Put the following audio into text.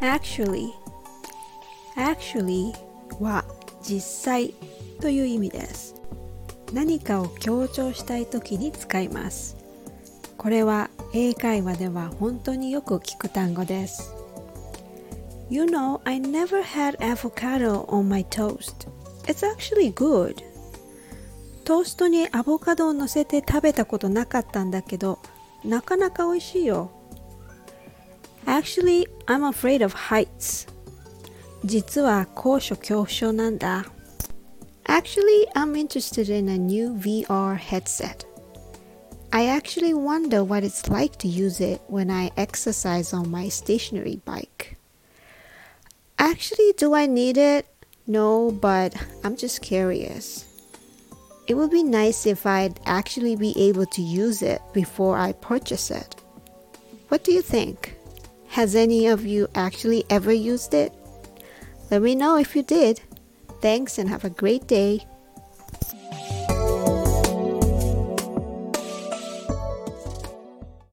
actually actually は実際という意味です何かを強調したい時に使いますこれは英会話では本当によく聞く単語です You know, I never had avocado on my toast. It's actually good. トーストにアボカドを乗せて食べたことなかったんだけど、なかなか美味しいよ。Actually, I'm afraid of heights. 実は高所恐怖症なんだ。Actually, I'm interested in a new VR headset. I actually wonder what it's like to use it when I exercise on my stationary bike. Actually, do I need it? No, but I'm just curious. It would be nice if I'd actually be able to use it before I purchase it. What do you think? Has any of you actually ever used it? Let me know if you did. Thanks and have a great day.